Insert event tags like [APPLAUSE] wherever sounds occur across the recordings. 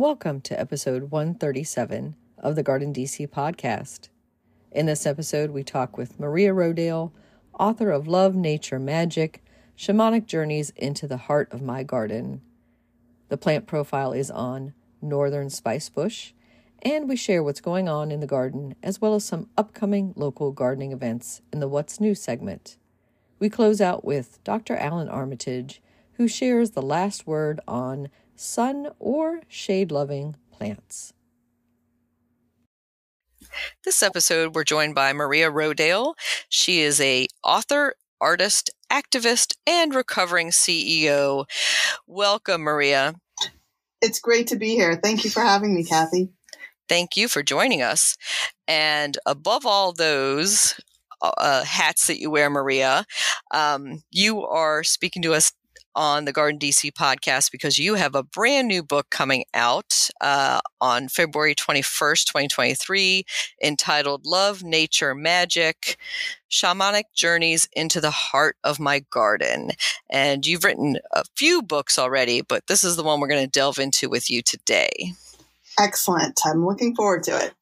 Welcome to episode 137 of the Garden DC podcast. In this episode, we talk with Maria Rodale, author of Love, Nature, Magic Shamanic Journeys into the Heart of My Garden. The plant profile is on Northern Spice Bush, and we share what's going on in the garden as well as some upcoming local gardening events in the What's New segment. We close out with Dr. Alan Armitage, who shares the last word on sun or shade loving plants. This episode, we're joined by Maria Rodale. She is a author, artist, activist, and recovering CEO. Welcome, Maria. It's great to be here. Thank you for having me, Kathy. Thank you for joining us. And above all those uh, hats that you wear, Maria, um, you are speaking to us on the Garden DC podcast because you have a brand new book coming out uh, on February 21st, 2023, entitled Love, Nature, Magic Shamanic Journeys into the Heart of My Garden. And you've written a few books already, but this is the one we're going to delve into with you today. Excellent. I'm looking forward to it.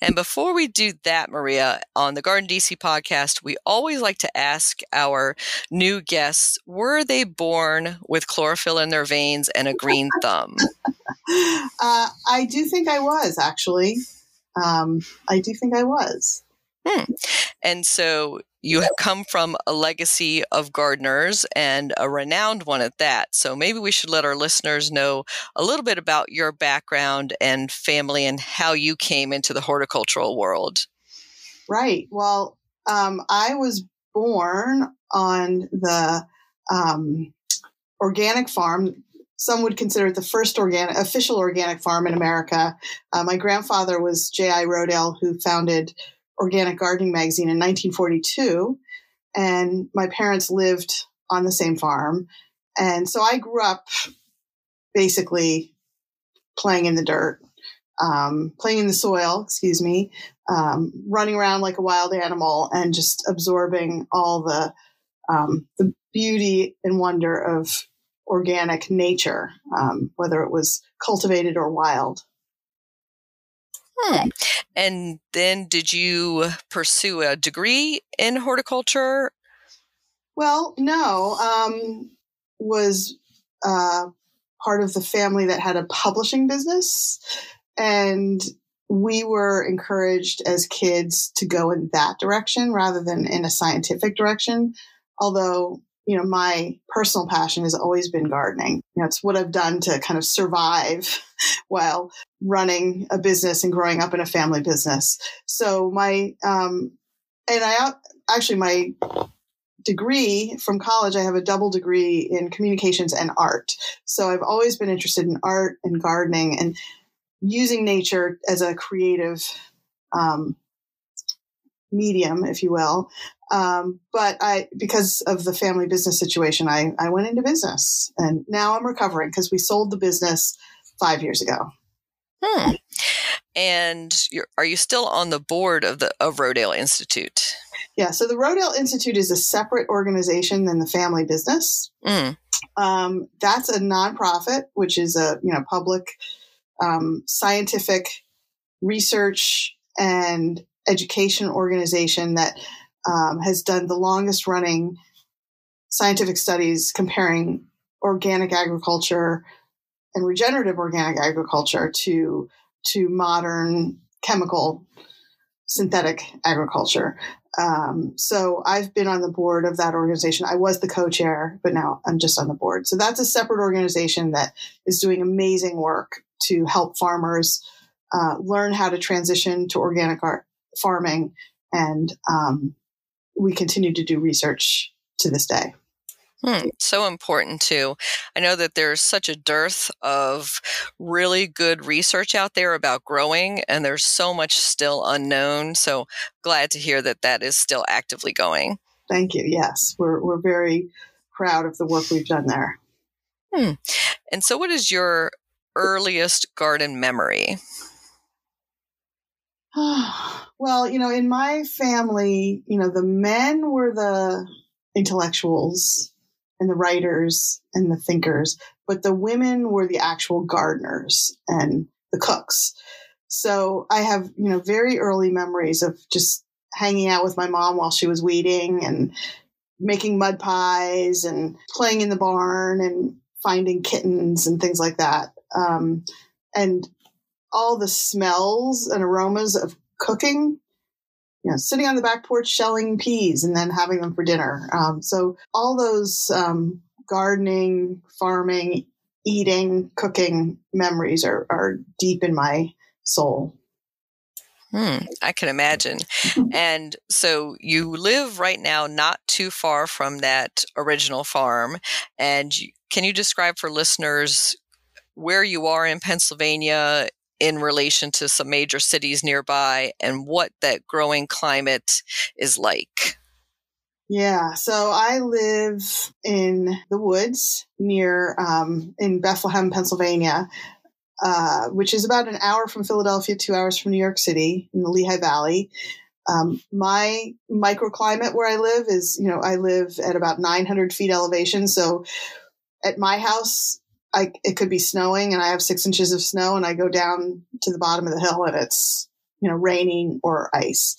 And before we do that, Maria, on the Garden DC podcast, we always like to ask our new guests were they born with chlorophyll in their veins and a green thumb? [LAUGHS] uh, I do think I was, actually. Um, I do think I was. Hmm. And so you have come from a legacy of gardeners and a renowned one at that. So maybe we should let our listeners know a little bit about your background and family and how you came into the horticultural world. Right. Well, um, I was born on the um, organic farm. Some would consider it the first organic, official organic farm in America. Uh, my grandfather was J.I. Rodale, who founded Organic Gardening magazine in 1942, and my parents lived on the same farm. And so I grew up basically playing in the dirt, um, playing in the soil, excuse me, um, running around like a wild animal and just absorbing all the, um, the beauty and wonder of organic nature, um, whether it was cultivated or wild. Hmm. And then did you pursue a degree in horticulture? Well, no. Um, was uh, part of the family that had a publishing business. And we were encouraged as kids to go in that direction rather than in a scientific direction. Although you know, my personal passion has always been gardening. You know, it's what I've done to kind of survive [LAUGHS] while running a business and growing up in a family business. So my, um, and I actually, my degree from college, I have a double degree in communications and art. So I've always been interested in art and gardening and using nature as a creative, um, medium, if you will. Um, but I, because of the family business situation, I, I went into business and now I'm recovering because we sold the business five years ago. Hmm. And are you still on the board of the of Rodale Institute? Yeah. So the Rodale Institute is a separate organization than the family business. Mm. Um, that's a nonprofit, which is a you know public um, scientific research and education organization that um, has done the longest running scientific studies comparing organic agriculture and regenerative organic agriculture to to modern chemical synthetic agriculture. Um, so I've been on the board of that organization. I was the co-chair, but now I'm just on the board. So that's a separate organization that is doing amazing work to help farmers uh, learn how to transition to organic farming and um, we continue to do research to this day. Hmm, so important too. I know that there's such a dearth of really good research out there about growing, and there's so much still unknown. So glad to hear that that is still actively going. Thank you. Yes, we're we're very proud of the work we've done there. Hmm. And so, what is your earliest garden memory? [SIGHS] well, you know, in my family, you know, the men were the intellectuals and the writers and the thinkers, but the women were the actual gardeners and the cooks. So I have, you know, very early memories of just hanging out with my mom while she was weeding and making mud pies and playing in the barn and finding kittens and things like that. Um, and all the smells and aromas of cooking you know, sitting on the back porch shelling peas and then having them for dinner. Um, so all those um, gardening, farming, eating, cooking memories are, are deep in my soul. Hmm, I can imagine. [LAUGHS] and so you live right now not too far from that original farm. And you, can you describe for listeners where you are in Pennsylvania in relation to some major cities nearby and what that growing climate is like. Yeah, so I live in the woods near um, in Bethlehem, Pennsylvania, uh, which is about an hour from Philadelphia, two hours from New York City in the Lehigh Valley. Um, my microclimate where I live is, you know, I live at about 900 feet elevation. So at my house, I, it could be snowing and I have six inches of snow and I go down to the bottom of the hill and it's, you know, raining or ice.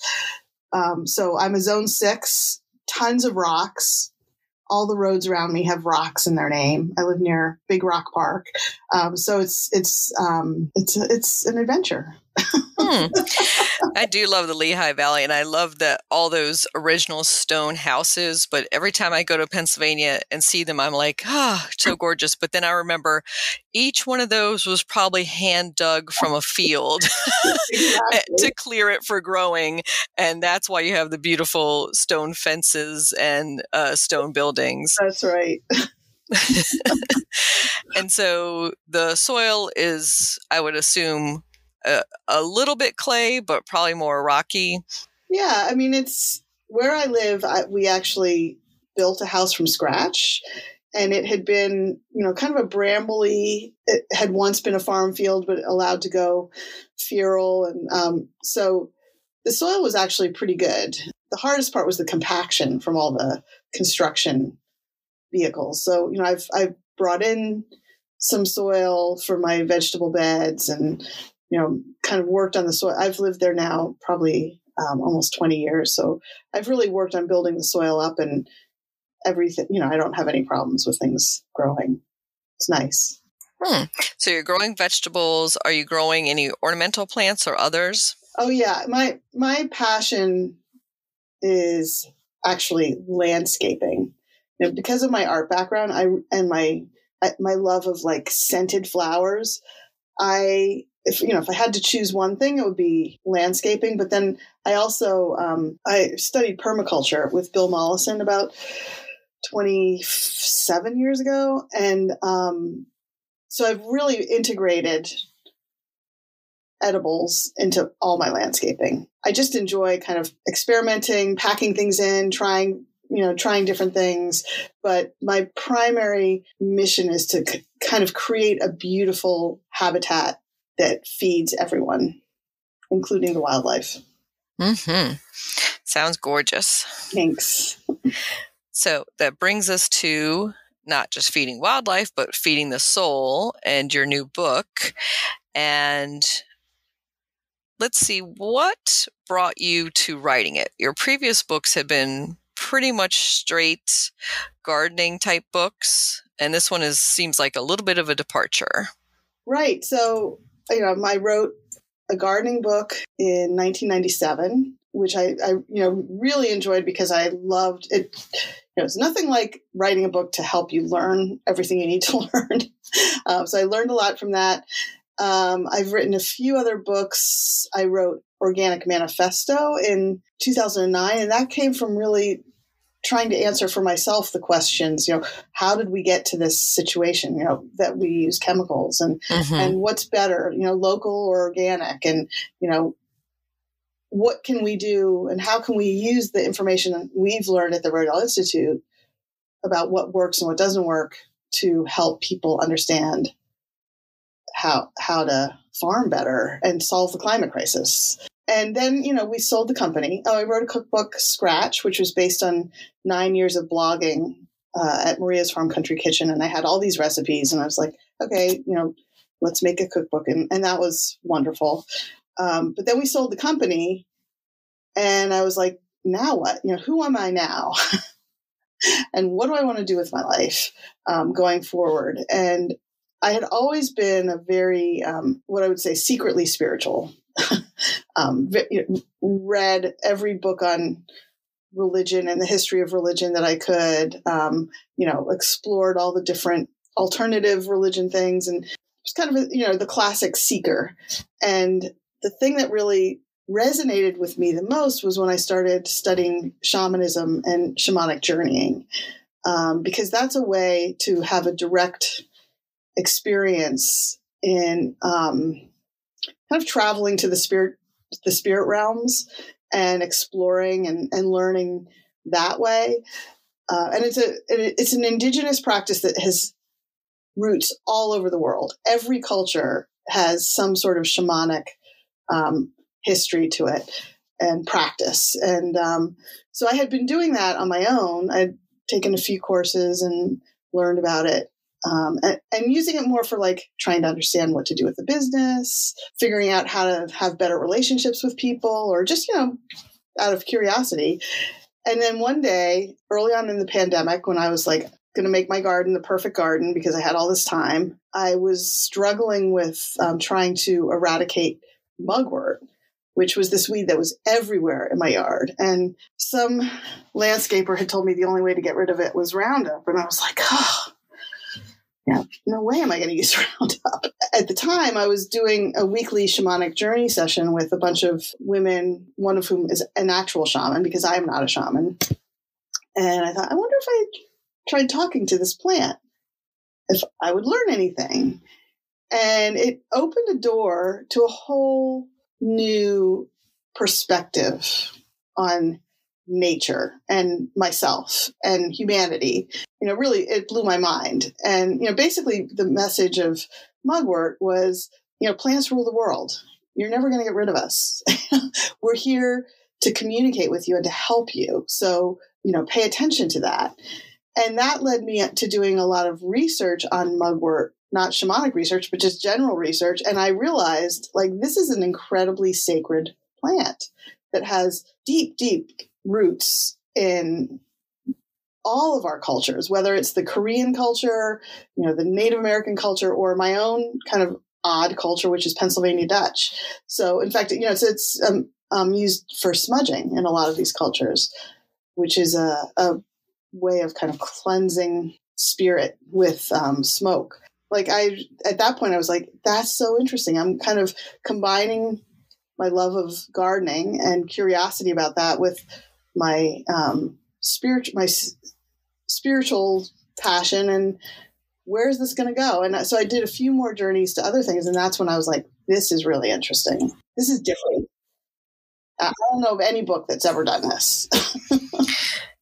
Um, so I'm a zone six, tons of rocks. All the roads around me have rocks in their name. I live near Big Rock Park. Um, so it's, it's, um, it's, it's an adventure hmm. [LAUGHS] I do love the Lehigh Valley, and I love that all those original stone houses. But every time I go to Pennsylvania and see them, I'm like, ah, oh, so gorgeous. But then I remember each one of those was probably hand dug from a field [LAUGHS] [LAUGHS] to clear it for growing, and that's why you have the beautiful stone fences and uh, stone buildings. That's right. and so the soil is, I would assume, a, little bit clay, but probably more rocky. Yeah, I mean, it's where I live. I, we actually built a house from scratch, and it had been, you know, kind of a brambly. It had once been a farm field, but allowed to go feral, and um, so the soil was actually pretty good. The hardest part was the compaction from all the construction vehicles. So, you know, I've I've brought in some soil for my vegetable beds and you know, kind of worked on the soil. I've lived there now probably um, almost 20 years. So I've really worked on building the soil up and everything. You know, I don't have any problems with things growing. It's nice. Hmm. So you're growing vegetables. Are you growing any ornamental plants or others? Oh yeah, my my passion is actually landscaping. You know, because of my art background, I and my my love of like scented flowers. I if you know if I had to choose one thing, it would be landscaping. But then I also um, I studied permaculture with Bill Mollison about twenty seven years ago, and um, so I've really integrated edibles into all my landscaping. I just enjoy kind of experimenting, packing things in, trying you know trying different things but my primary mission is to c- kind of create a beautiful habitat that feeds everyone, including the wildlife. Mm-hmm. Sounds gorgeous. Thanks. so that brings us to not just feeding wildlife, but feeding the soul and your new book. And let's see, what brought you to writing it? Your previous books have been pretty much straight gardening type books, and this one is seems like a little bit of a departure. Right. So you know, I wrote a gardening book in 1997, which I, I, you know, really enjoyed because I loved it. You know, it's nothing like writing a book to help you learn everything you need to [LAUGHS] learn. um, so I learned a lot from that. Um, I've written a few other books. I wrote Organic Manifesto in 2009, and that came from really trying to answer for myself the questions you know how did we get to this situation you know that we use chemicals and mm-hmm. and what's better you know local or organic and you know what can we do and how can we use the information we've learned at the Rodale Institute about what works and what doesn't work to help people understand how how to farm better and solve the climate crisis. And then, you know, we sold the company. Oh, I wrote a cookbook, Scratch, which was based on nine years of blogging uh, at Maria's Farm Country Kitchen. And I had all these recipes, and I was like, okay, you know, let's make a cookbook. And, and that was wonderful. Um, but then we sold the company, and I was like, now what? You know, who am I now? [LAUGHS] and what do I want to do with my life um, going forward? And I had always been a very, um, what I would say, secretly spiritual. Um, read every book on religion and the history of religion that I could. Um, you know, explored all the different alternative religion things, and was kind of a, you know the classic seeker. And the thing that really resonated with me the most was when I started studying shamanism and shamanic journeying, um, because that's a way to have a direct experience in um, kind of traveling to the spirit the spirit realms and exploring and, and learning that way. Uh, and it's a it's an indigenous practice that has roots all over the world. Every culture has some sort of shamanic um, history to it and practice. And um, so I had been doing that on my own. I'd taken a few courses and learned about it um, and, and, using it more for like trying to understand what to do with the business, figuring out how to have better relationships with people, or just, you know, out of curiosity. And then one day, early on in the pandemic, when I was like going to make my garden the perfect garden because I had all this time, I was struggling with um, trying to eradicate mugwort which was this weed that was everywhere in my yard. And some landscaper had told me the only way to get rid of it was Roundup. And I was like, oh, yeah, no way am I going to use [LAUGHS] Roundup. At the time, I was doing a weekly shamanic journey session with a bunch of women, one of whom is an actual shaman because I am not a shaman. And I thought, I wonder if I tried talking to this plant, if I would learn anything. And it opened a door to a whole new perspective on nature and myself and humanity. You know, really, it blew my mind. And, you know, basically the message of mugwort was, you know, plants rule the world. You're never going to get rid of us. [LAUGHS] We're here to communicate with you and to help you. So, you know, pay attention to that. And that led me to doing a lot of research on mugwort, not shamanic research, but just general research. And I realized like this is an incredibly sacred plant that has deep, deep roots in all of our cultures, whether it's the Korean culture, you know, the Native American culture, or my own kind of odd culture, which is Pennsylvania Dutch. So, in fact, you know, it's, it's um, um, used for smudging in a lot of these cultures, which is a, a way of kind of cleansing spirit with um, smoke. Like I, at that point, I was like, that's so interesting. I'm kind of combining my love of gardening and curiosity about that with my um, spiritual my s- spiritual passion and where's this going to go? And so i did a few more journeys to other things and that's when i was like this is really interesting. This is different. I don't know of any book that's ever done this. [LAUGHS]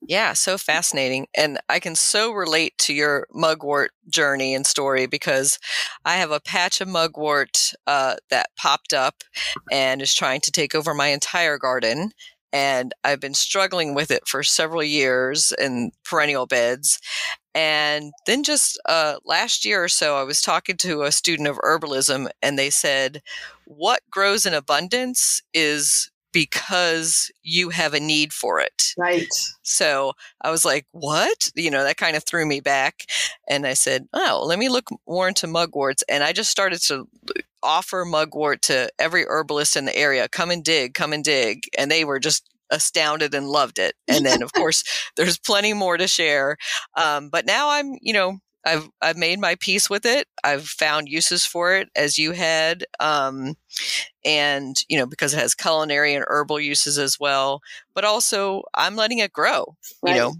Yeah so fascinating. And i can so relate to your mugwort journey and story because i have a patch of mugwort uh, that popped up and is trying to take over my entire garden and I've been struggling with it for several years in perennial beds. And then just uh, last year or so, I was talking to a student of herbalism, and they said, What grows in abundance is because you have a need for it. Right. So I was like, what? You know, that kind of threw me back. And I said, oh, let me look more into mugworts. And I just started to offer mugwort to every herbalist in the area come and dig, come and dig. And they were just astounded and loved it. And then, of course, [LAUGHS] there's plenty more to share. Um, but now I'm, you know, I've I've made my peace with it. I've found uses for it as you had, um, and you know because it has culinary and herbal uses as well. But also, I'm letting it grow. Right. You know,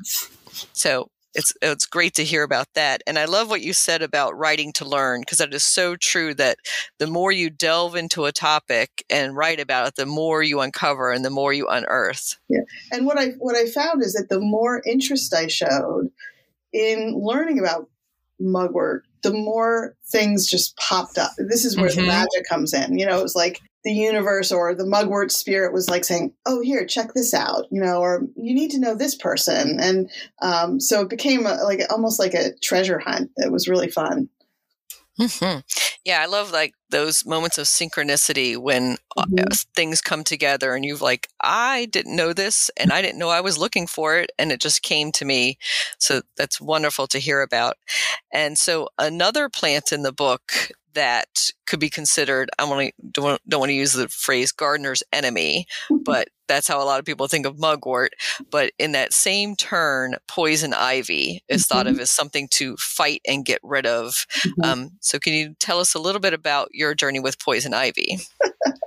so it's it's great to hear about that. And I love what you said about writing to learn because that is so true that the more you delve into a topic and write about it, the more you uncover and the more you unearth. Yeah. And what I what I found is that the more interest I showed in learning about mugwort, the more things just popped up. This is where mm-hmm. the magic comes in. You know, it was like the universe or the mugwort spirit was like saying, "Oh, here, check this out," you know, or you need to know this person, and um, so it became a, like almost like a treasure hunt. It was really fun. Mm-hmm. Yeah, I love like those moments of synchronicity when uh, mm-hmm. things come together and you've like, I didn't know this and I didn't know I was looking for it and it just came to me. So that's wonderful to hear about. And so another plant in the book that could be considered I want to don't, don't want to use the phrase gardener's enemy, [LAUGHS] but that's how a lot of people think of mugwort. But in that same turn, poison ivy is mm-hmm. thought of as something to fight and get rid of. Mm-hmm. Um, so, can you tell us a little bit about your journey with poison ivy?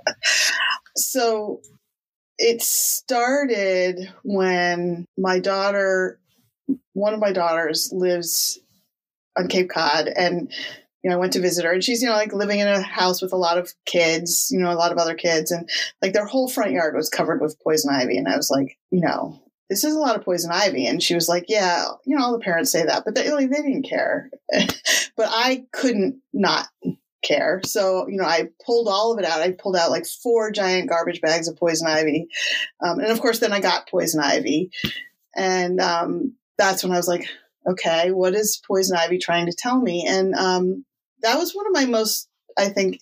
[LAUGHS] so, it started when my daughter, one of my daughters, lives on Cape Cod, and you know, I went to visit her and she's, you know, like living in a house with a lot of kids, you know, a lot of other kids. And like their whole front yard was covered with poison ivy. And I was like, you know, this is a lot of poison ivy. And she was like, yeah, you know, all the parents say that, but they, like, they didn't care. [LAUGHS] but I couldn't not care. So, you know, I pulled all of it out. I pulled out like four giant garbage bags of poison ivy. Um, and of course, then I got poison ivy. And um, that's when I was like, okay, what is poison ivy trying to tell me? And um, that was one of my most, I think,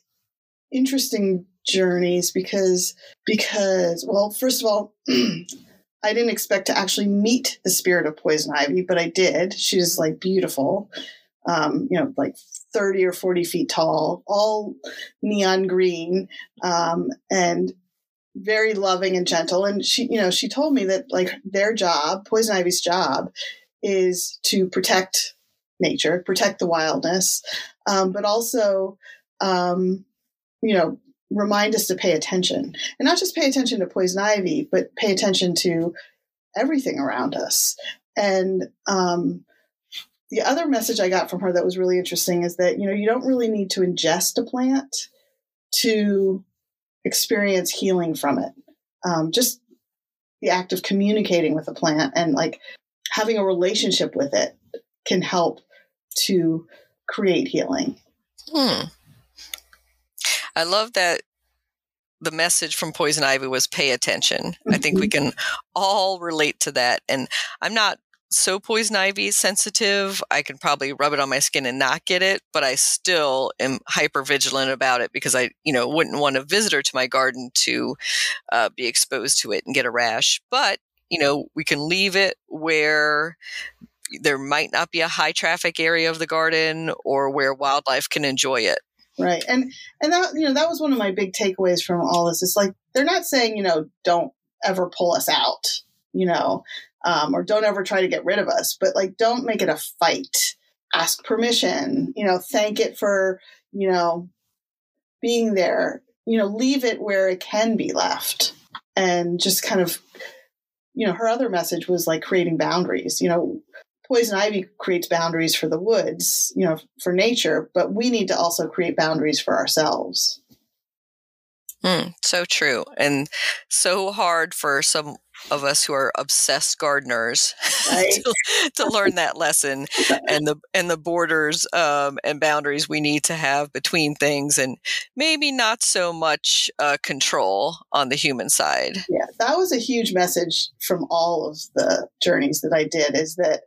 interesting journeys because because well, first of all, [CLEARS THROAT] I didn't expect to actually meet the spirit of poison ivy, but I did. She's like beautiful, um, you know, like 30 or 40 feet tall, all neon green, um, and very loving and gentle. And she, you know, she told me that like their job, poison ivy's job, is to protect nature, protect the wildness, um, but also, um, you know, remind us to pay attention and not just pay attention to poison ivy, but pay attention to everything around us. And um, the other message I got from her that was really interesting is that, you know, you don't really need to ingest a plant to experience healing from it. Um, just the act of communicating with a plant and like having a relationship with it can help to create healing. Hmm. I love that the message from Poison Ivy was pay attention. I think we mm-hmm. can all relate to that. And I'm not so poison ivy sensitive. I can probably rub it on my skin and not get it, but I still am hyper vigilant about it because I, you know, wouldn't want a visitor to my garden to uh, be exposed to it and get a rash. But you know, we can leave it where there might not be a high traffic area of the garden or where wildlife can enjoy it. Right. And and that you know, that was one of my big takeaways from all this. It's like they're not saying, you know, don't ever pull us out, you know, um, or don't ever try to get rid of us, but like don't make it a fight. Ask permission, you know, thank it for, you know, being there, you know, leave it where it can be left and just kind of you know, her other message was like creating boundaries. You know, poison ivy creates boundaries for the woods, you know, for nature, but we need to also create boundaries for ourselves. Mm, so true. And so hard for some of us who are obsessed gardeners [LAUGHS] right. to, to, learn that lesson and the and the borders um, and boundaries we need to have between things and maybe not so much uh, control on the human side yeah that was a huge message from all of the journeys that i did is that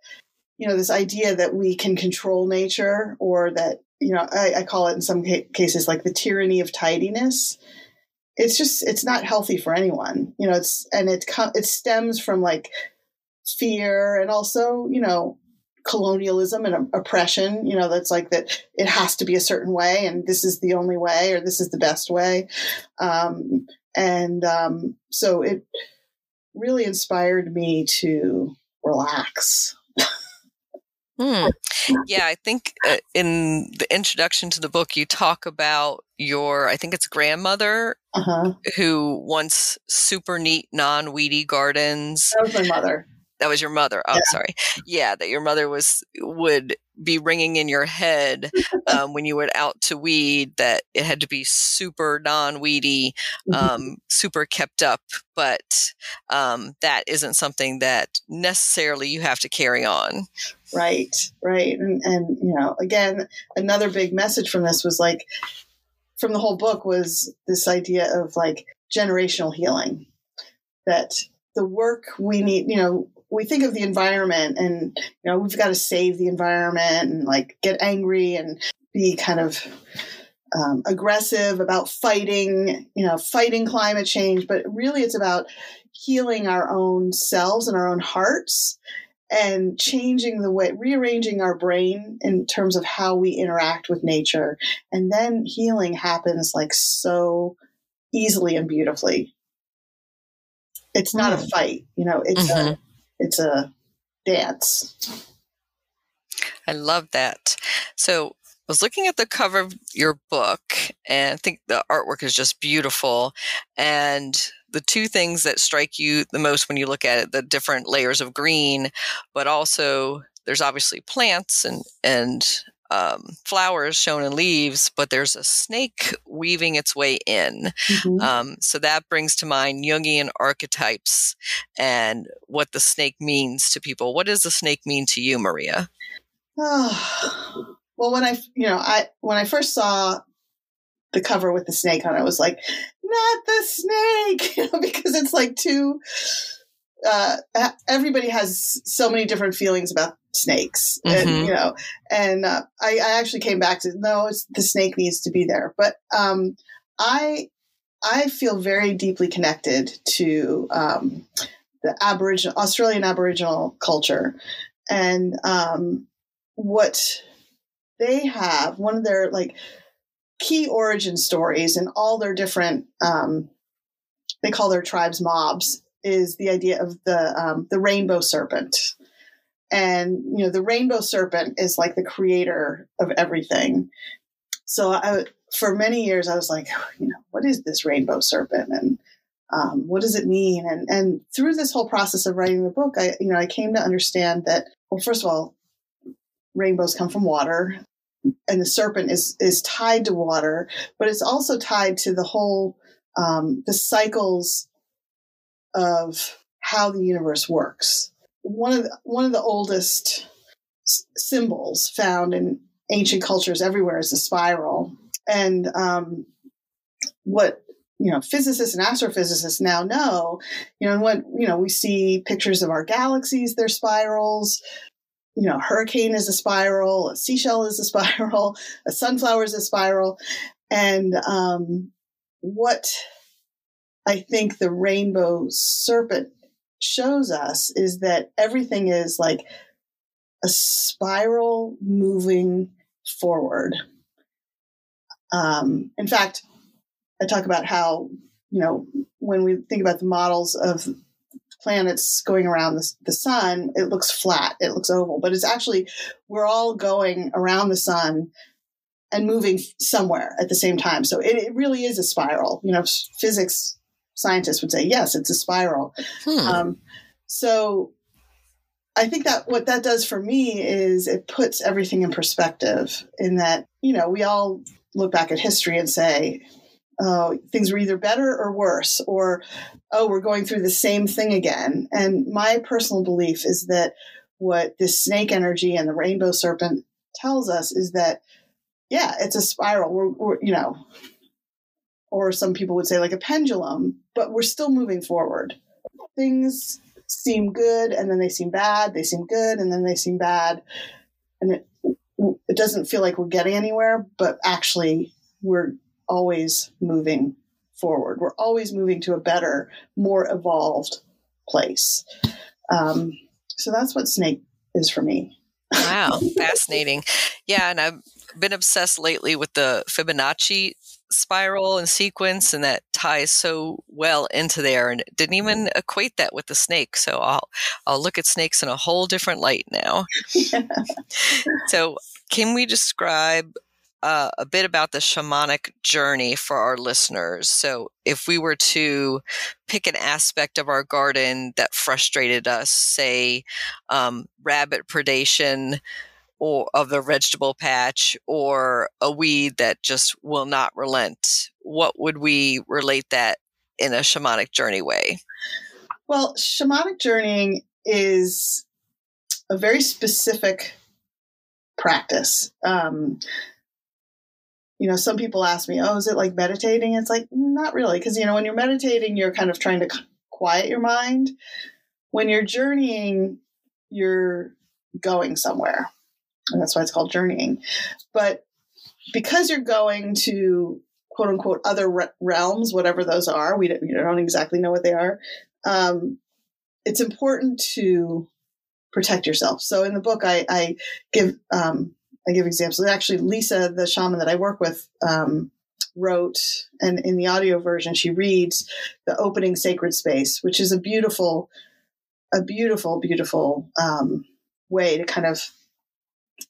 you know this idea that we can control nature or that you know i, I call it in some ca- cases like the tyranny of tidiness. It's just it's not healthy for anyone you know it's and it it stems from like fear and also you know colonialism and oppression you know that's like that it has to be a certain way and this is the only way or this is the best way. Um, and um, so it really inspired me to relax Hmm. Yeah, I think uh, in the introduction to the book, you talk about your, I think it's grandmother, uh-huh. who wants super neat, non weedy gardens. That was my mother. That was your mother. Oh, yeah. sorry. Yeah, that your mother was would be ringing in your head [LAUGHS] um, when you went out to weed. That it had to be super non-weedy, mm-hmm. um, super kept up. But um, that isn't something that necessarily you have to carry on. Right, right, and and you know, again, another big message from this was like, from the whole book was this idea of like generational healing. That the work we need, you know, we think of the environment and you know we've got to save the environment and like get angry and be kind of um, aggressive about fighting you know fighting climate change but really it's about healing our own selves and our own hearts and changing the way rearranging our brain in terms of how we interact with nature and then healing happens like so easily and beautifully it's not mm. a fight you know it's mm-hmm. a it's a dance. I love that. So I was looking at the cover of your book and I think the artwork is just beautiful. And the two things that strike you the most when you look at it, the different layers of green, but also there's obviously plants and, and um, flowers shown in leaves, but there's a snake weaving its way in. Mm-hmm. Um, so that brings to mind Jungian archetypes and what the snake means to people. What does the snake mean to you, Maria? Oh, [SIGHS] well, when I, you know, I when I first saw the cover with the snake on it, I was like, not the snake, [LAUGHS] you know, because it's like too uh, everybody has so many different feelings about snakes, mm-hmm. and you know, and uh, I, I, actually came back to no, the snake needs to be there, but um, I I feel very deeply connected to um, the Aboriginal Australian Aboriginal culture, and um, what they have. One of their like key origin stories and all their different um, they call their tribes mobs is the idea of the um, the rainbow serpent, and you know the rainbow serpent is like the creator of everything. So I, for many years, I was like, [SIGHS] you know, what is this rainbow serpent, and um, what does it mean? And and through this whole process of writing the book, I you know I came to understand that well, first of all, rainbows come from water, and the serpent is is tied to water, but it's also tied to the whole um, the cycles of how the universe works. One of the, one of the oldest s- symbols found in ancient cultures everywhere is the spiral, and um, what you know physicists and astrophysicists now know, you know, when you know we see pictures of our galaxies, they're spirals. You know, hurricane is a spiral, a seashell is a [LAUGHS] spiral, a sunflower is a spiral, and um, what I think the rainbow serpent shows us is that everything is like a spiral moving forward. Um, in fact, I talk about how, you know, when we think about the models of planets going around the, the sun, it looks flat, it looks oval, but it's actually, we're all going around the sun and moving somewhere at the same time. So it, it really is a spiral. You know, physics scientists would say, yes, it's a spiral. Hmm. Um, so I think that what that does for me is it puts everything in perspective in that, you know, we all look back at history and say, oh, things were either better or worse, or, oh, we're going through the same thing again. And my personal belief is that what this snake energy and the rainbow serpent tells us is that, yeah, it's a spiral. We're, we're you know, or some people would say like a pendulum, but we're still moving forward. Things seem good and then they seem bad, they seem good and then they seem bad. And it, it doesn't feel like we're getting anywhere, but actually we're always moving forward. We're always moving to a better, more evolved place. Um, so that's what Snake is for me. Wow, [LAUGHS] fascinating. Yeah, and I've been obsessed lately with the Fibonacci spiral and sequence and that ties so well into there and didn't even equate that with the snake so i'll i'll look at snakes in a whole different light now [LAUGHS] so can we describe uh, a bit about the shamanic journey for our listeners. So, if we were to pick an aspect of our garden that frustrated us, say um, rabbit predation, or of the vegetable patch or a weed that just will not relent what would we relate that in a shamanic journey way well shamanic journeying is a very specific practice um, you know some people ask me oh is it like meditating it's like not really because you know when you're meditating you're kind of trying to quiet your mind when you're journeying you're going somewhere and that's why it's called journeying. But because you're going to quote unquote other re- realms, whatever those are, we don't, we don't, exactly know what they are. Um, it's important to protect yourself. So in the book, I, I give um, I give examples. Actually, Lisa, the shaman that I work with, um, wrote, and in the audio version, she reads the opening sacred space, which is a beautiful, a beautiful, beautiful um, way to kind of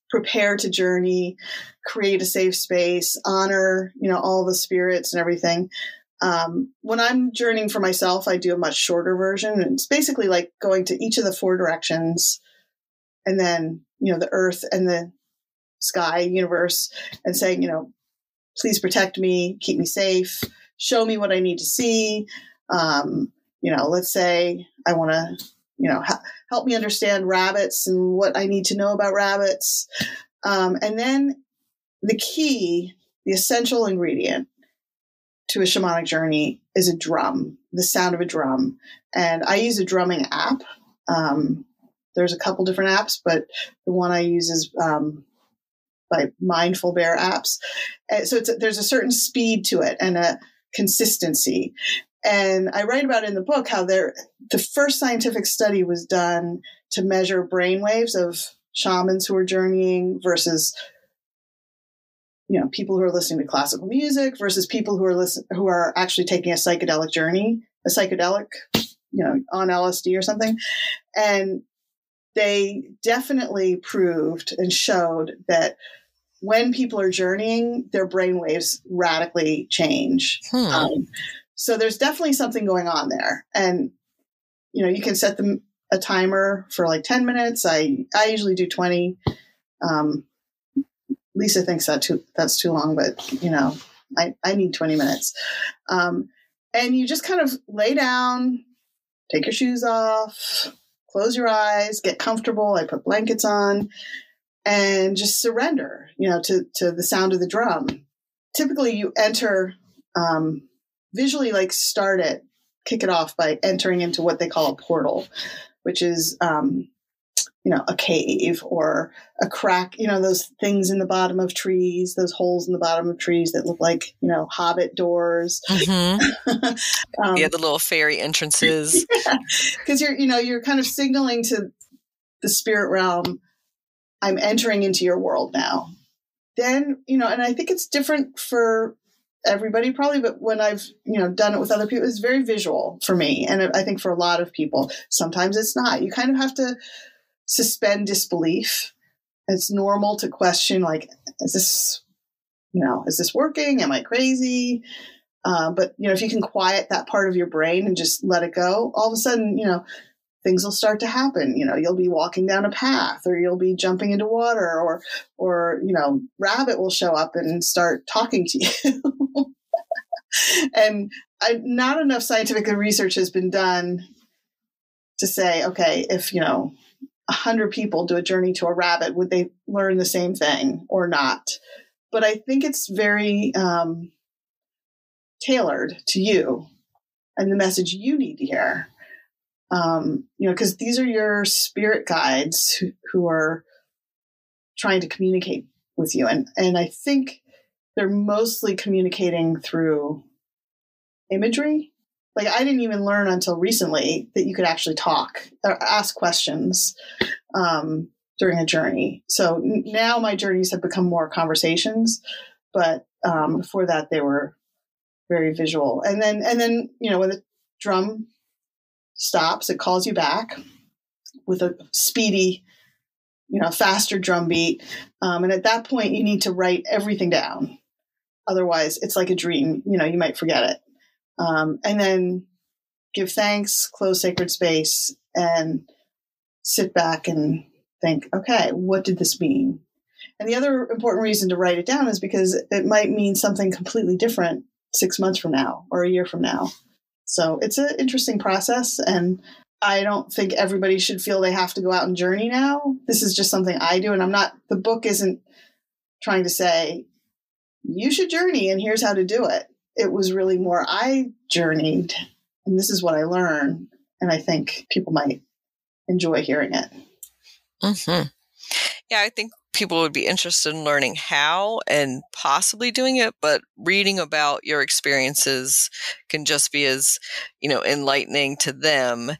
prepare to journey, create a safe space, honor, you know, all the spirits and everything. Um, when I'm journeying for myself, I do a much shorter version. It's basically like going to each of the four directions and then, you know, the earth and the sky, universe, and saying, you know, please protect me, keep me safe, show me what I need to see. Um, you know, let's say I want to you know, ha- help me understand rabbits and what I need to know about rabbits. Um, and then the key, the essential ingredient to a shamanic journey is a drum, the sound of a drum. And I use a drumming app. Um, there's a couple different apps, but the one I use is um, by Mindful Bear apps. And so a, there's a certain speed to it and a consistency. And I write about in the book how there the first scientific study was done to measure brain waves of shamans who are journeying versus you know people who are listening to classical music versus people who are listen who are actually taking a psychedelic journey, a psychedelic, you know, on LSD or something. And they definitely proved and showed that when people are journeying, their brain waves radically change. Hmm. Um, so there's definitely something going on there. And, you know, you can set them a timer for like 10 minutes. I, I usually do 20. Um, Lisa thinks that too, that's too long, but you know, I, I need 20 minutes. Um, and you just kind of lay down, take your shoes off, close your eyes, get comfortable. I put blankets on and just surrender, you know, to, to the sound of the drum. Typically you enter, um, visually like start it, kick it off by entering into what they call a portal, which is um, you know a cave or a crack. You know those things in the bottom of trees, those holes in the bottom of trees that look like you know hobbit doors. Mm-hmm. [LAUGHS] um, yeah, the little fairy entrances. Because [LAUGHS] yeah, you're you know you're kind of signaling to the spirit realm. I'm entering into your world now. Then, you know, and I think it's different for everybody probably, but when I've, you know, done it with other people, it's very visual for me. And I think for a lot of people, sometimes it's not. You kind of have to suspend disbelief. It's normal to question, like, is this, you know, is this working? Am I crazy? Uh, but, you know, if you can quiet that part of your brain and just let it go, all of a sudden, you know, things will start to happen. You know, you'll be walking down a path or you'll be jumping into water or, or, you know, rabbit will show up and start talking to [LAUGHS] you. and I, not enough scientific research has been done to say, okay, if, you know, a hundred people do a journey to a rabbit, would they learn the same thing or not? But I think it's very um, tailored to you and the message you need to hear um, you know, because these are your spirit guides who, who are trying to communicate with you. And, and I think they're mostly communicating through imagery. Like I didn't even learn until recently that you could actually talk or ask questions um, during a journey. So now my journeys have become more conversations, but Um, before that, they were very visual. And then, and then, you know, when the drum stops, it calls you back with a speedy, you know, faster drum beat. Um, and at that point, you need to write everything down. Otherwise, it's like a dream. You know, you might forget it. Um, and then give thanks, close sacred space, and sit back and think, okay, what did this mean? And the other important reason to write it down is because it might mean something completely different six months from now or a year from now. So it's an interesting process. And I don't think everybody should feel they have to go out and journey now. This is just something I do. And I'm not, the book isn't trying to say, you should journey and here's how to do it. It was really more, I journeyed and this is what I learned. And I think people might enjoy hearing it. Mm-hmm. Yeah, I think people would be interested in learning how and possibly doing it, but reading about your experiences can just be as, you know, enlightening to them.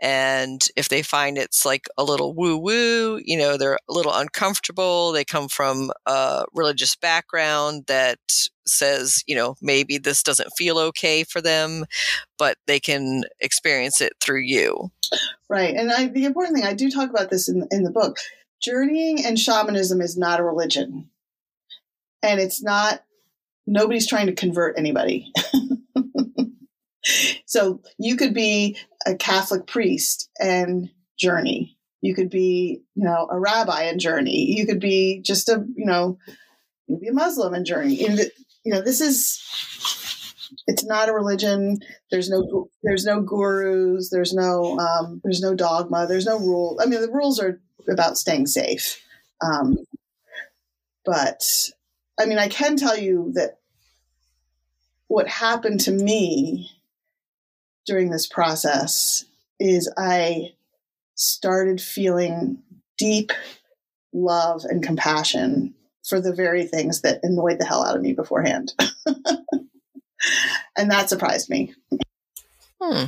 And if they find it's like a little woo woo, you know, they're a little uncomfortable, they come from a religious background that says, you know, maybe this doesn't feel okay for them, but they can experience it through you. Right. And I, the important thing, I do talk about this in, in the book journeying and shamanism is not a religion. And it's not, nobody's trying to convert anybody. [LAUGHS] so you could be a Catholic priest and journey. You could be, you know, a rabbi and journey. You could be just a, you know, you be a Muslim and journey. And, you know, this is, it's not a religion. There's no, there's no gurus. There's no, um, there's no dogma. There's no rule. I mean, the rules are about staying safe. Um, but I mean, I can tell you that what happened to me during this process is I started feeling deep love and compassion for the very things that annoyed the hell out of me beforehand. [LAUGHS] and that surprised me. Hmm.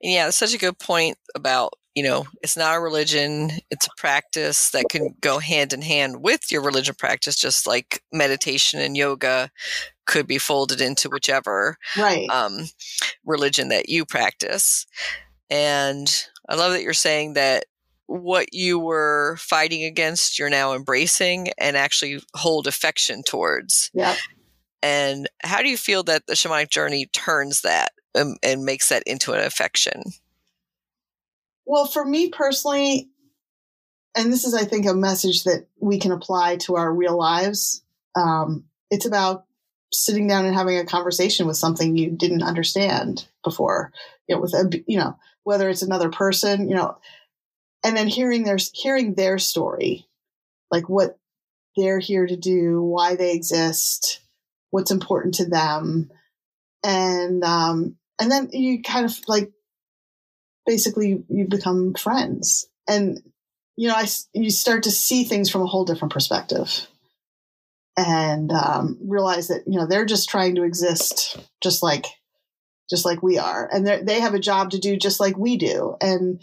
Yeah, that's such a good point about you know, it's not a religion, it's a practice that can go hand in hand with your religion practice, just like meditation and yoga could be folded into whichever right. um, religion that you practice. And I love that you're saying that what you were fighting against, you're now embracing and actually hold affection towards. Yeah. And how do you feel that the shamanic journey turns that and, and makes that into an affection? Well, for me personally, and this is, I think, a message that we can apply to our real lives. Um, it's about sitting down and having a conversation with something you didn't understand before. You know, with a, you know, whether it's another person, you know, and then hearing their hearing their story, like what they're here to do, why they exist, what's important to them, and um, and then you kind of like basically you become friends. And you know I, you start to see things from a whole different perspective. And um, realize that you know they're just trying to exist just like just like we are. And they have a job to do just like we do. And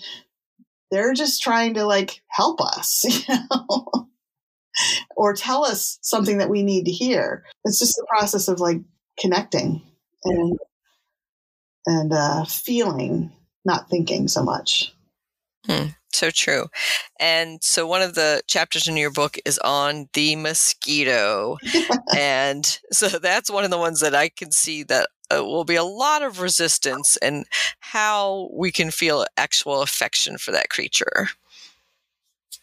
they're just trying to like help us [LAUGHS] you know [LAUGHS] or tell us something that we need to hear it's just the process of like connecting and and uh, feeling not thinking so much. Hmm, so true. And so one of the chapters in your book is on the mosquito. [LAUGHS] and so that's one of the ones that I can see that uh, will be a lot of resistance and how we can feel actual affection for that creature.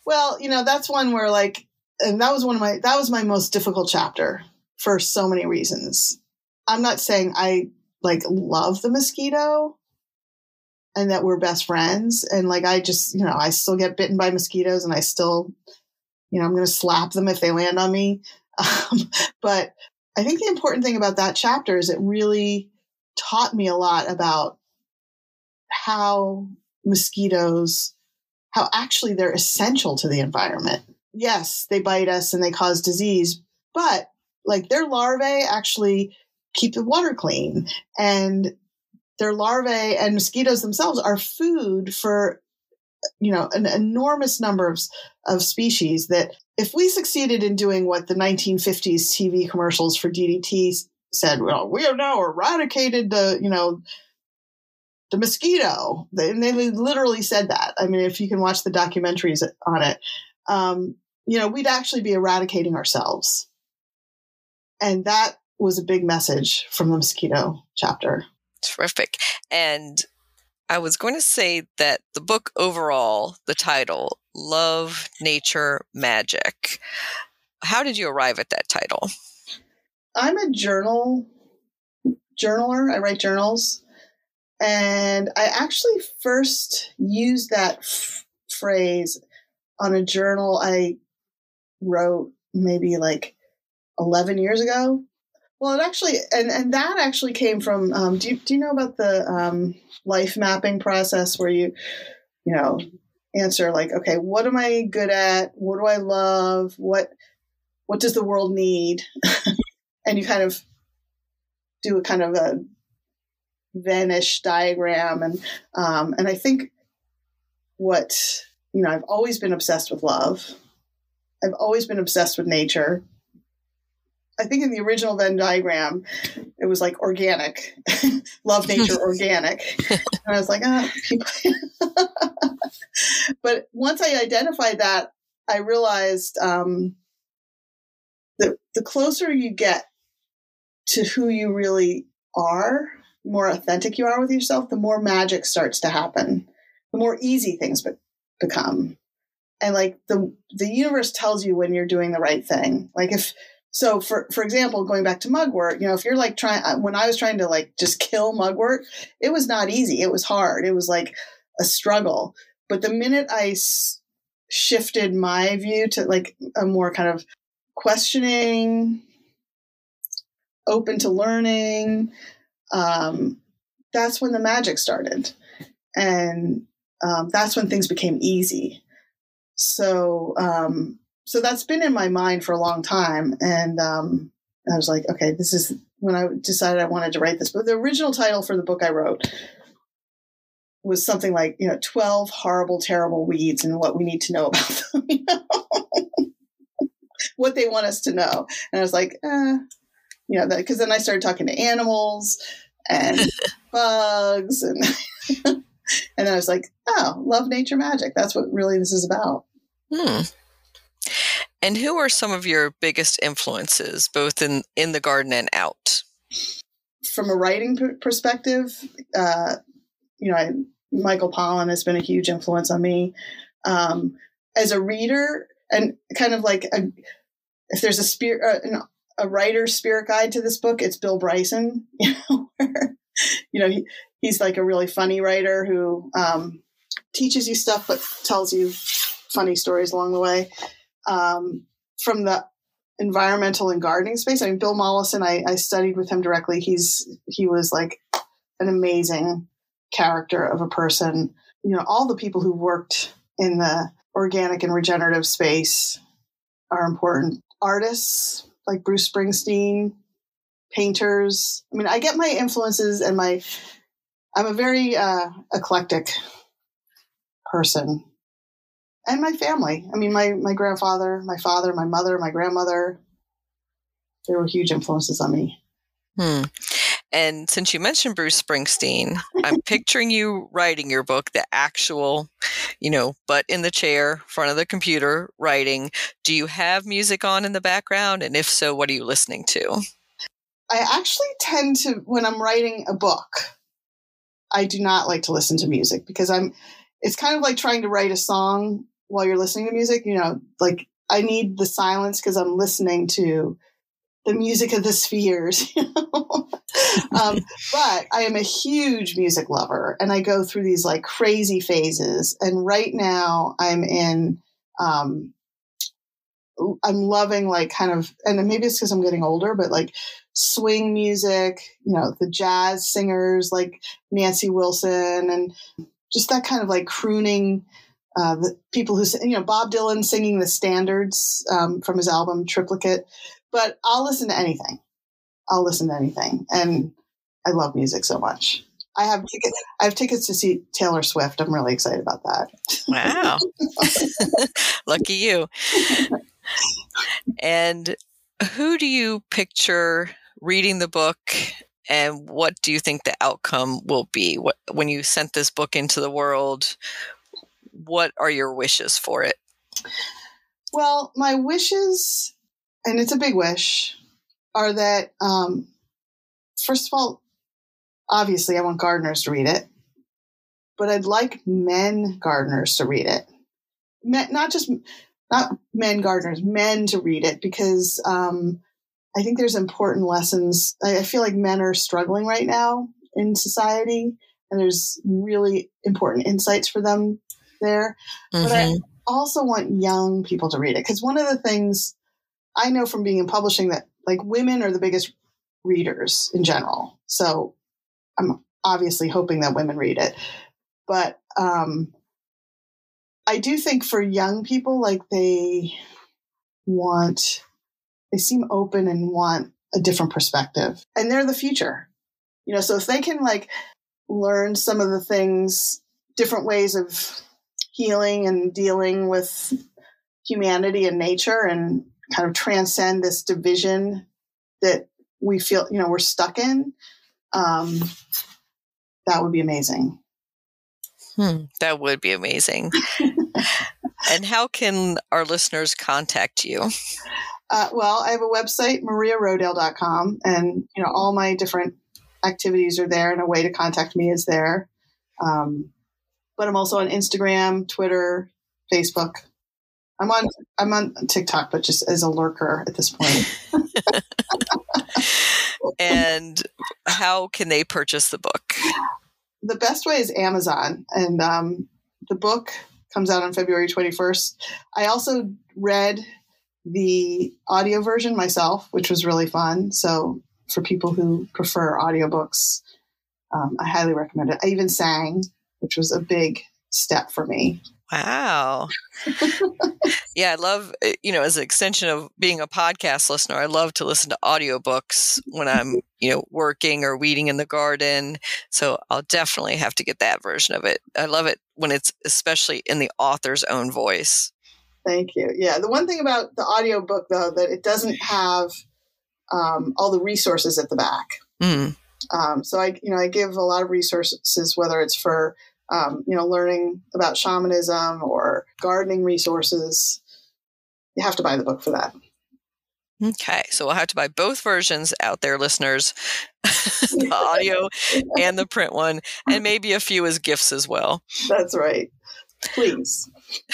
Well, you know, that's one where like and that was one of my that was my most difficult chapter for so many reasons. I'm not saying I like love the mosquito, and that we're best friends. And like, I just, you know, I still get bitten by mosquitoes and I still, you know, I'm going to slap them if they land on me. Um, but I think the important thing about that chapter is it really taught me a lot about how mosquitoes, how actually they're essential to the environment. Yes, they bite us and they cause disease, but like their larvae actually keep the water clean and their larvae and mosquitoes themselves are food for you know an enormous number of, of species that if we succeeded in doing what the 1950s TV commercials for DDT said, well, we have now eradicated the, you know, the mosquito. And they literally said that. I mean, if you can watch the documentaries on it, um, you know, we'd actually be eradicating ourselves. And that was a big message from the mosquito chapter. Terrific. And I was going to say that the book overall, the title, Love, Nature, Magic. How did you arrive at that title? I'm a journal journaler. I write journals. And I actually first used that f- phrase on a journal I wrote maybe like 11 years ago. Well, it actually, and, and that actually came from, um, do, you, do you know about the um, life mapping process where you, you know, answer like, okay, what am I good at? What do I love? What, what does the world need? [LAUGHS] and you kind of do a kind of a Venn diagram. And, um, and I think what, you know, I've always been obsessed with love. I've always been obsessed with nature. I think in the original Venn diagram, it was like organic, [LAUGHS] love nature, [LAUGHS] organic. and I was like, ah, people. [LAUGHS] but once I identified that, I realized um, that the closer you get to who you really are, the more authentic you are with yourself, the more magic starts to happen, the more easy things be- become. And like the the universe tells you when you're doing the right thing. Like if so for for example going back to mugwort you know if you're like trying uh, when i was trying to like just kill mugwort it was not easy. It was hard. It was like a struggle. But the minute i s- shifted my view to like a more kind of questioning open to learning um, that's when the magic started. And um, that's when things became easy so um, so that's been in my mind for a long time. And um, I was like, okay, this is when I decided I wanted to write this. But the original title for the book I wrote was something like, you know, 12 horrible, terrible weeds and what we need to know [LAUGHS] about them, you know? [LAUGHS] what they want us to know. And I was like, eh, you know, because then I started talking to animals and [LAUGHS] bugs and and then I was like, oh, love nature magic. That's what really this is about. Hmm. And who are some of your biggest influences, both in, in the garden and out? From a writing perspective, uh, you know, I, Michael Pollan has been a huge influence on me. Um, as a reader, and kind of like a, if there's a spirit, uh, a writer's spirit guide to this book, it's Bill Bryson. [LAUGHS] You know, where, you know he, he's like a really funny writer who um, teaches you stuff but tells you funny stories along the way um, from the environmental and gardening space. I mean, Bill Mollison, I, I studied with him directly. He's he was like an amazing character of a person. You know, all the people who worked in the organic and regenerative space are important. Artists like Bruce Springsteen, painters. I mean, I get my influences and my. I'm a very uh, eclectic person and my family. I mean, my my grandfather, my father, my mother, my grandmother. They were huge influences on me. Hmm. And since you mentioned Bruce Springsteen, I'm [LAUGHS] picturing you writing your book, the actual, you know, butt in the chair, front of the computer, writing. Do you have music on in the background? And if so, what are you listening to? I actually tend to, when I'm writing a book, I do not like to listen to music because I'm, it's kind of like trying to write a song while you're listening to music. You know, like I need the silence because I'm listening to the music of the spheres. [LAUGHS] You know? [LAUGHS] um, but I am a huge music lover, and I go through these like crazy phases. And right now, I'm in. Um, I'm loving like kind of, and maybe it's because I'm getting older, but like swing music, you know, the jazz singers like Nancy Wilson and just that kind of like crooning uh, the people who, you know, Bob Dylan singing the standards um, from his album Triplicate. But I'll listen to anything. I'll listen to anything, and I love music so much. I have tickets. I have tickets to see Taylor Swift. I'm really excited about that. Wow, [LAUGHS] [LAUGHS] lucky you. and who do you picture reading the book and what do you think the outcome will be what, when you sent this book into the world what are your wishes for it well my wishes and it's a big wish are that um, first of all obviously i want gardeners to read it but i'd like men gardeners to read it men, not just not men gardeners men to read it because um, I think there's important lessons. I feel like men are struggling right now in society, and there's really important insights for them there. Mm-hmm. But I mm-hmm. also want young people to read it because one of the things I know from being in publishing that like women are the biggest readers in general. So I'm obviously hoping that women read it, but um, I do think for young people, like they want they seem open and want a different perspective and they're the future you know so if they can like learn some of the things different ways of healing and dealing with humanity and nature and kind of transcend this division that we feel you know we're stuck in um, that would be amazing. Hmm, that would be amazing. [LAUGHS] And how can our listeners contact you? Uh, well, I have a website, mariarodale.com, and you know all my different activities are there, and a way to contact me is there. Um, but I'm also on Instagram, Twitter, Facebook. I'm on I'm on TikTok, but just as a lurker at this point. [LAUGHS] [LAUGHS] and how can they purchase the book? The best way is Amazon, and um, the book comes out on February 21st. I also read the audio version myself, which was really fun. So for people who prefer audiobooks, um, I highly recommend it. I even sang, which was a big step for me. Wow. [LAUGHS] yeah, I love, eh, you know, as an extension of being a podcast listener, I love to listen to audiobooks when I'm, [LAUGHS] you know, working or weeding in the garden. So I'll definitely have to get that version of it. I love it when it's especially in the author's own voice. Thank you. Yeah, the one thing about the audio book though that it doesn't have um, all the resources at the back. Mm. Um, so I, you know, I give a lot of resources, whether it's for um, you know learning about shamanism or gardening resources. You have to buy the book for that. Okay, so we'll have to buy both versions out there, listeners [LAUGHS] the audio [LAUGHS] and the print one, and maybe a few as gifts as well. That's right. Please. [LAUGHS]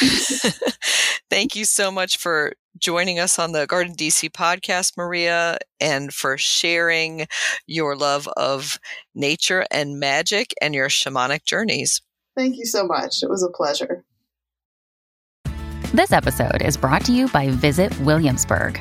Thank you so much for joining us on the Garden DC podcast, Maria, and for sharing your love of nature and magic and your shamanic journeys. Thank you so much. It was a pleasure. This episode is brought to you by Visit Williamsburg.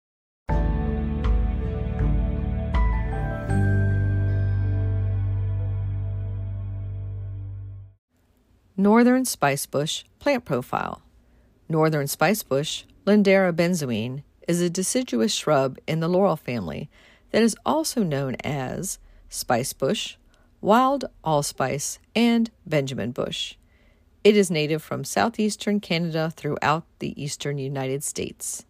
Northern Spicebush Plant Profile Northern Spicebush, Lindera benzoin, is a deciduous shrub in the laurel family that is also known as spicebush, wild allspice, and Benjamin bush. It is native from southeastern Canada throughout the eastern United States.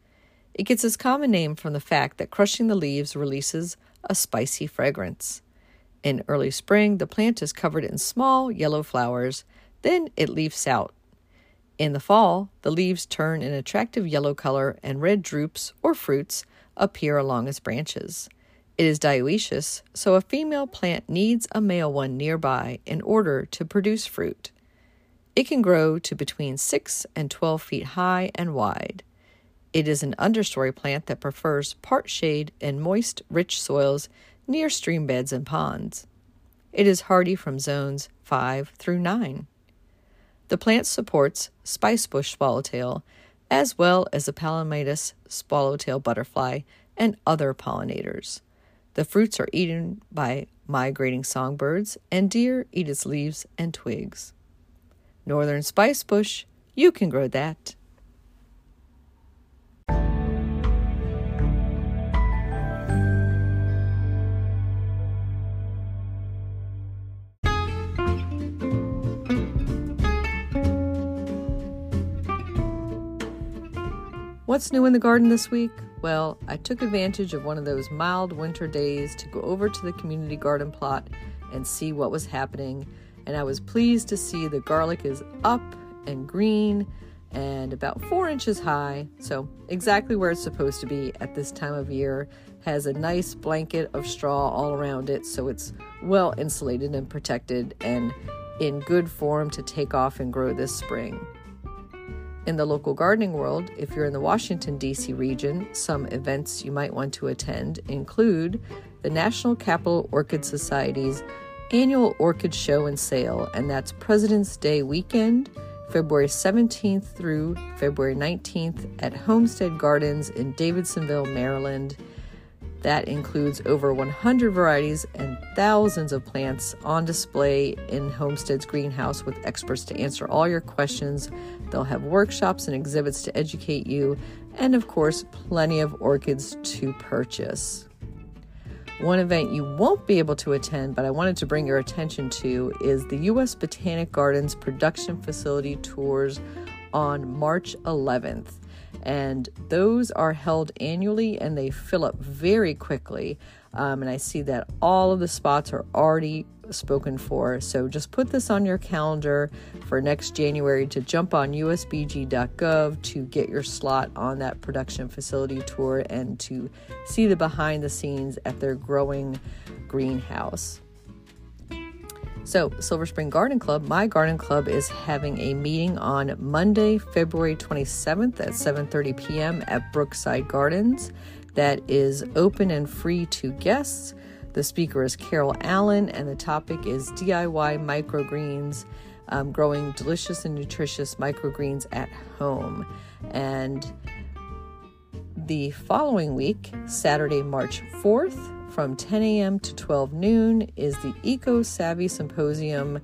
It gets its common name from the fact that crushing the leaves releases a spicy fragrance. In early spring, the plant is covered in small yellow flowers then it leaves out. In the fall, the leaves turn an attractive yellow color and red drupes or fruits appear along its branches. It is dioecious, so a female plant needs a male one nearby in order to produce fruit. It can grow to between 6 and 12 feet high and wide. It is an understory plant that prefers part shade and moist, rich soils near stream beds and ponds. It is hardy from zones 5 through 9. The plant supports spicebush swallowtail, as well as the Palamedes swallowtail butterfly and other pollinators. The fruits are eaten by migrating songbirds, and deer eat its leaves and twigs. Northern spice bush, you can grow that. What's new in the garden this week? Well, I took advantage of one of those mild winter days to go over to the community garden plot and see what was happening, and I was pleased to see the garlic is up and green and about four inches high, so exactly where it's supposed to be at this time of year. Has a nice blanket of straw all around it, so it's well insulated and protected and in good form to take off and grow this spring. In the local gardening world, if you're in the Washington, D.C. region, some events you might want to attend include the National Capital Orchid Society's annual orchid show and sale, and that's President's Day weekend, February 17th through February 19th at Homestead Gardens in Davidsonville, Maryland. That includes over 100 varieties and thousands of plants on display in Homestead's greenhouse with experts to answer all your questions. They'll have workshops and exhibits to educate you, and of course, plenty of orchids to purchase. One event you won't be able to attend, but I wanted to bring your attention to, is the U.S. Botanic Gardens production facility tours on March 11th and those are held annually and they fill up very quickly. Um, and I see that all of the spots are already spoken for. So just put this on your calendar for next January to jump on usbg.gov to get your slot on that production facility tour and to see the behind the scenes at their growing greenhouse. So, Silver Spring Garden Club, my garden club is having a meeting on Monday, February 27th at 7:30 p.m. at Brookside Gardens. That is open and free to guests. The speaker is Carol Allen, and the topic is DIY microgreens, um, growing delicious and nutritious microgreens at home. And the following week, Saturday, March 4th, from 10 a.m. to 12 noon is the Eco Savvy Symposium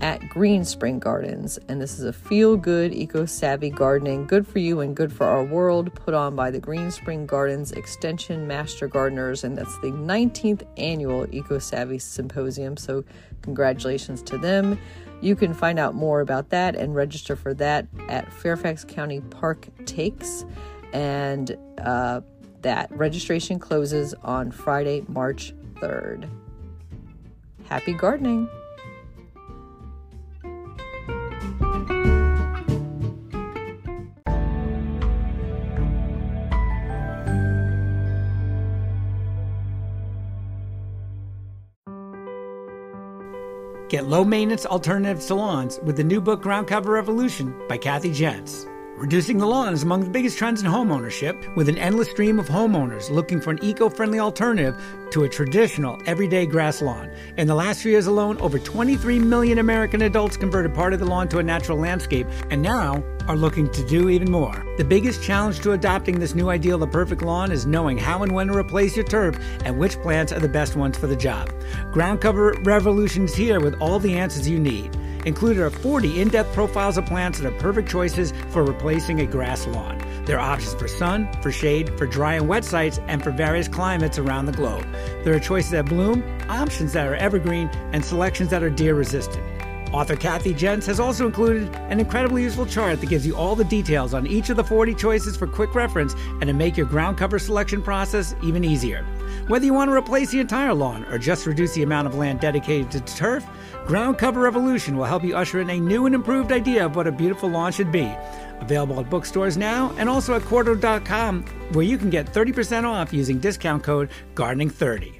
at Green Spring Gardens. And this is a feel good, eco savvy gardening, good for you and good for our world, put on by the Green Spring Gardens Extension Master Gardeners. And that's the 19th annual Eco Savvy Symposium. So, congratulations to them. You can find out more about that and register for that at Fairfax County Park Takes. And uh, that registration closes on Friday, March 3rd. Happy gardening! Get low maintenance alternative lawns with the new book Ground Cover Revolution by Kathy Jentz. Reducing the lawn is among the biggest trends in homeownership, with an endless stream of homeowners looking for an eco friendly alternative to a traditional everyday grass lawn. In the last few years alone, over 23 million American adults converted part of the lawn to a natural landscape, and now are looking to do even more. The biggest challenge to adopting this new ideal of the perfect lawn is knowing how and when to replace your turf and which plants are the best ones for the job. Ground Cover Revolution is here with all the answers you need. Included are 40 in depth profiles of plants that are perfect choices for replacing a grass lawn. There are options for sun, for shade, for dry and wet sites, and for various climates around the globe. There are choices that bloom, options that are evergreen, and selections that are deer resistant. Author Kathy Jentz has also included an incredibly useful chart that gives you all the details on each of the 40 choices for quick reference and to make your ground cover selection process even easier. Whether you want to replace the entire lawn or just reduce the amount of land dedicated to turf, Ground Cover Revolution will help you usher in a new and improved idea of what a beautiful lawn should be. Available at bookstores now and also at Quarto.com, where you can get 30% off using discount code Gardening30.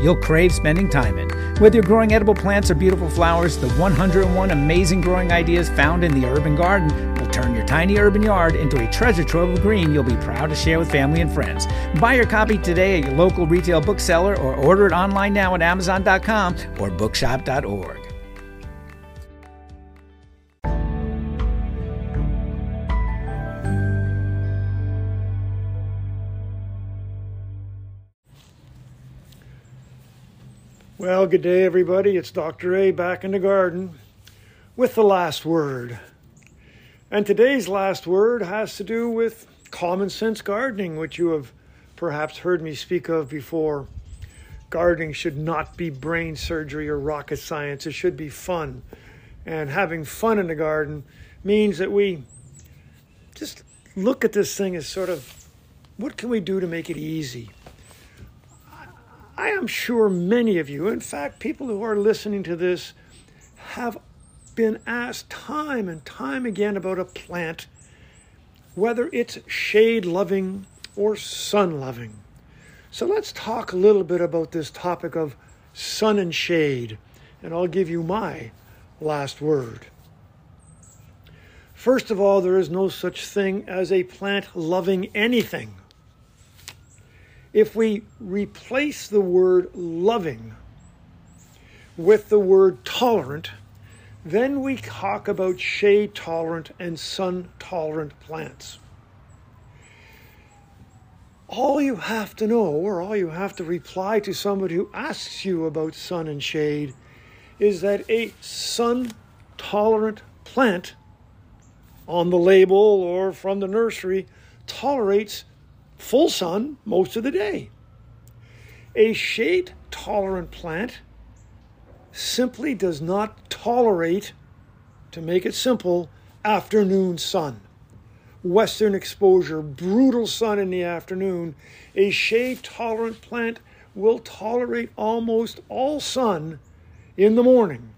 you'll crave spending time in. Whether you're growing edible plants or beautiful flowers, the 101 amazing growing ideas found in the urban garden will turn your tiny urban yard into a treasure trove of green you'll be proud to share with family and friends. Buy your copy today at your local retail bookseller or order it online now at Amazon.com or bookshop.org. Well, good day, everybody. It's Dr. A back in the garden with the last word. And today's last word has to do with common sense gardening, which you have perhaps heard me speak of before. Gardening should not be brain surgery or rocket science, it should be fun. And having fun in the garden means that we just look at this thing as sort of what can we do to make it easy? I am sure many of you, in fact, people who are listening to this, have been asked time and time again about a plant, whether it's shade loving or sun loving. So let's talk a little bit about this topic of sun and shade, and I'll give you my last word. First of all, there is no such thing as a plant loving anything if we replace the word loving with the word tolerant, then we talk about shade tolerant and sun tolerant plants. All you have to know, or all you have to reply to somebody who asks you about sun and shade, is that a sun tolerant plant on the label or from the nursery tolerates full sun most of the day. A shade tolerant plant simply does not tolerate, to make it simple, afternoon sun. Western exposure, brutal sun in the afternoon. A shade tolerant plant will tolerate almost all sun in the morning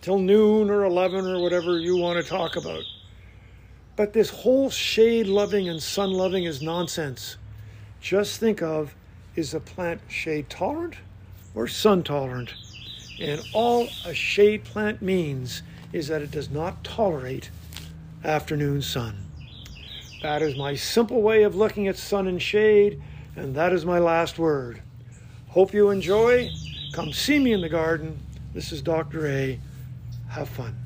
till noon or 11 or whatever you want to talk about. But this whole shade loving and sun loving is nonsense. Just think of is a plant shade tolerant or sun tolerant? And all a shade plant means is that it does not tolerate afternoon sun. That is my simple way of looking at sun and shade, and that is my last word. Hope you enjoy. Come see me in the garden. This is Dr. A. Have fun.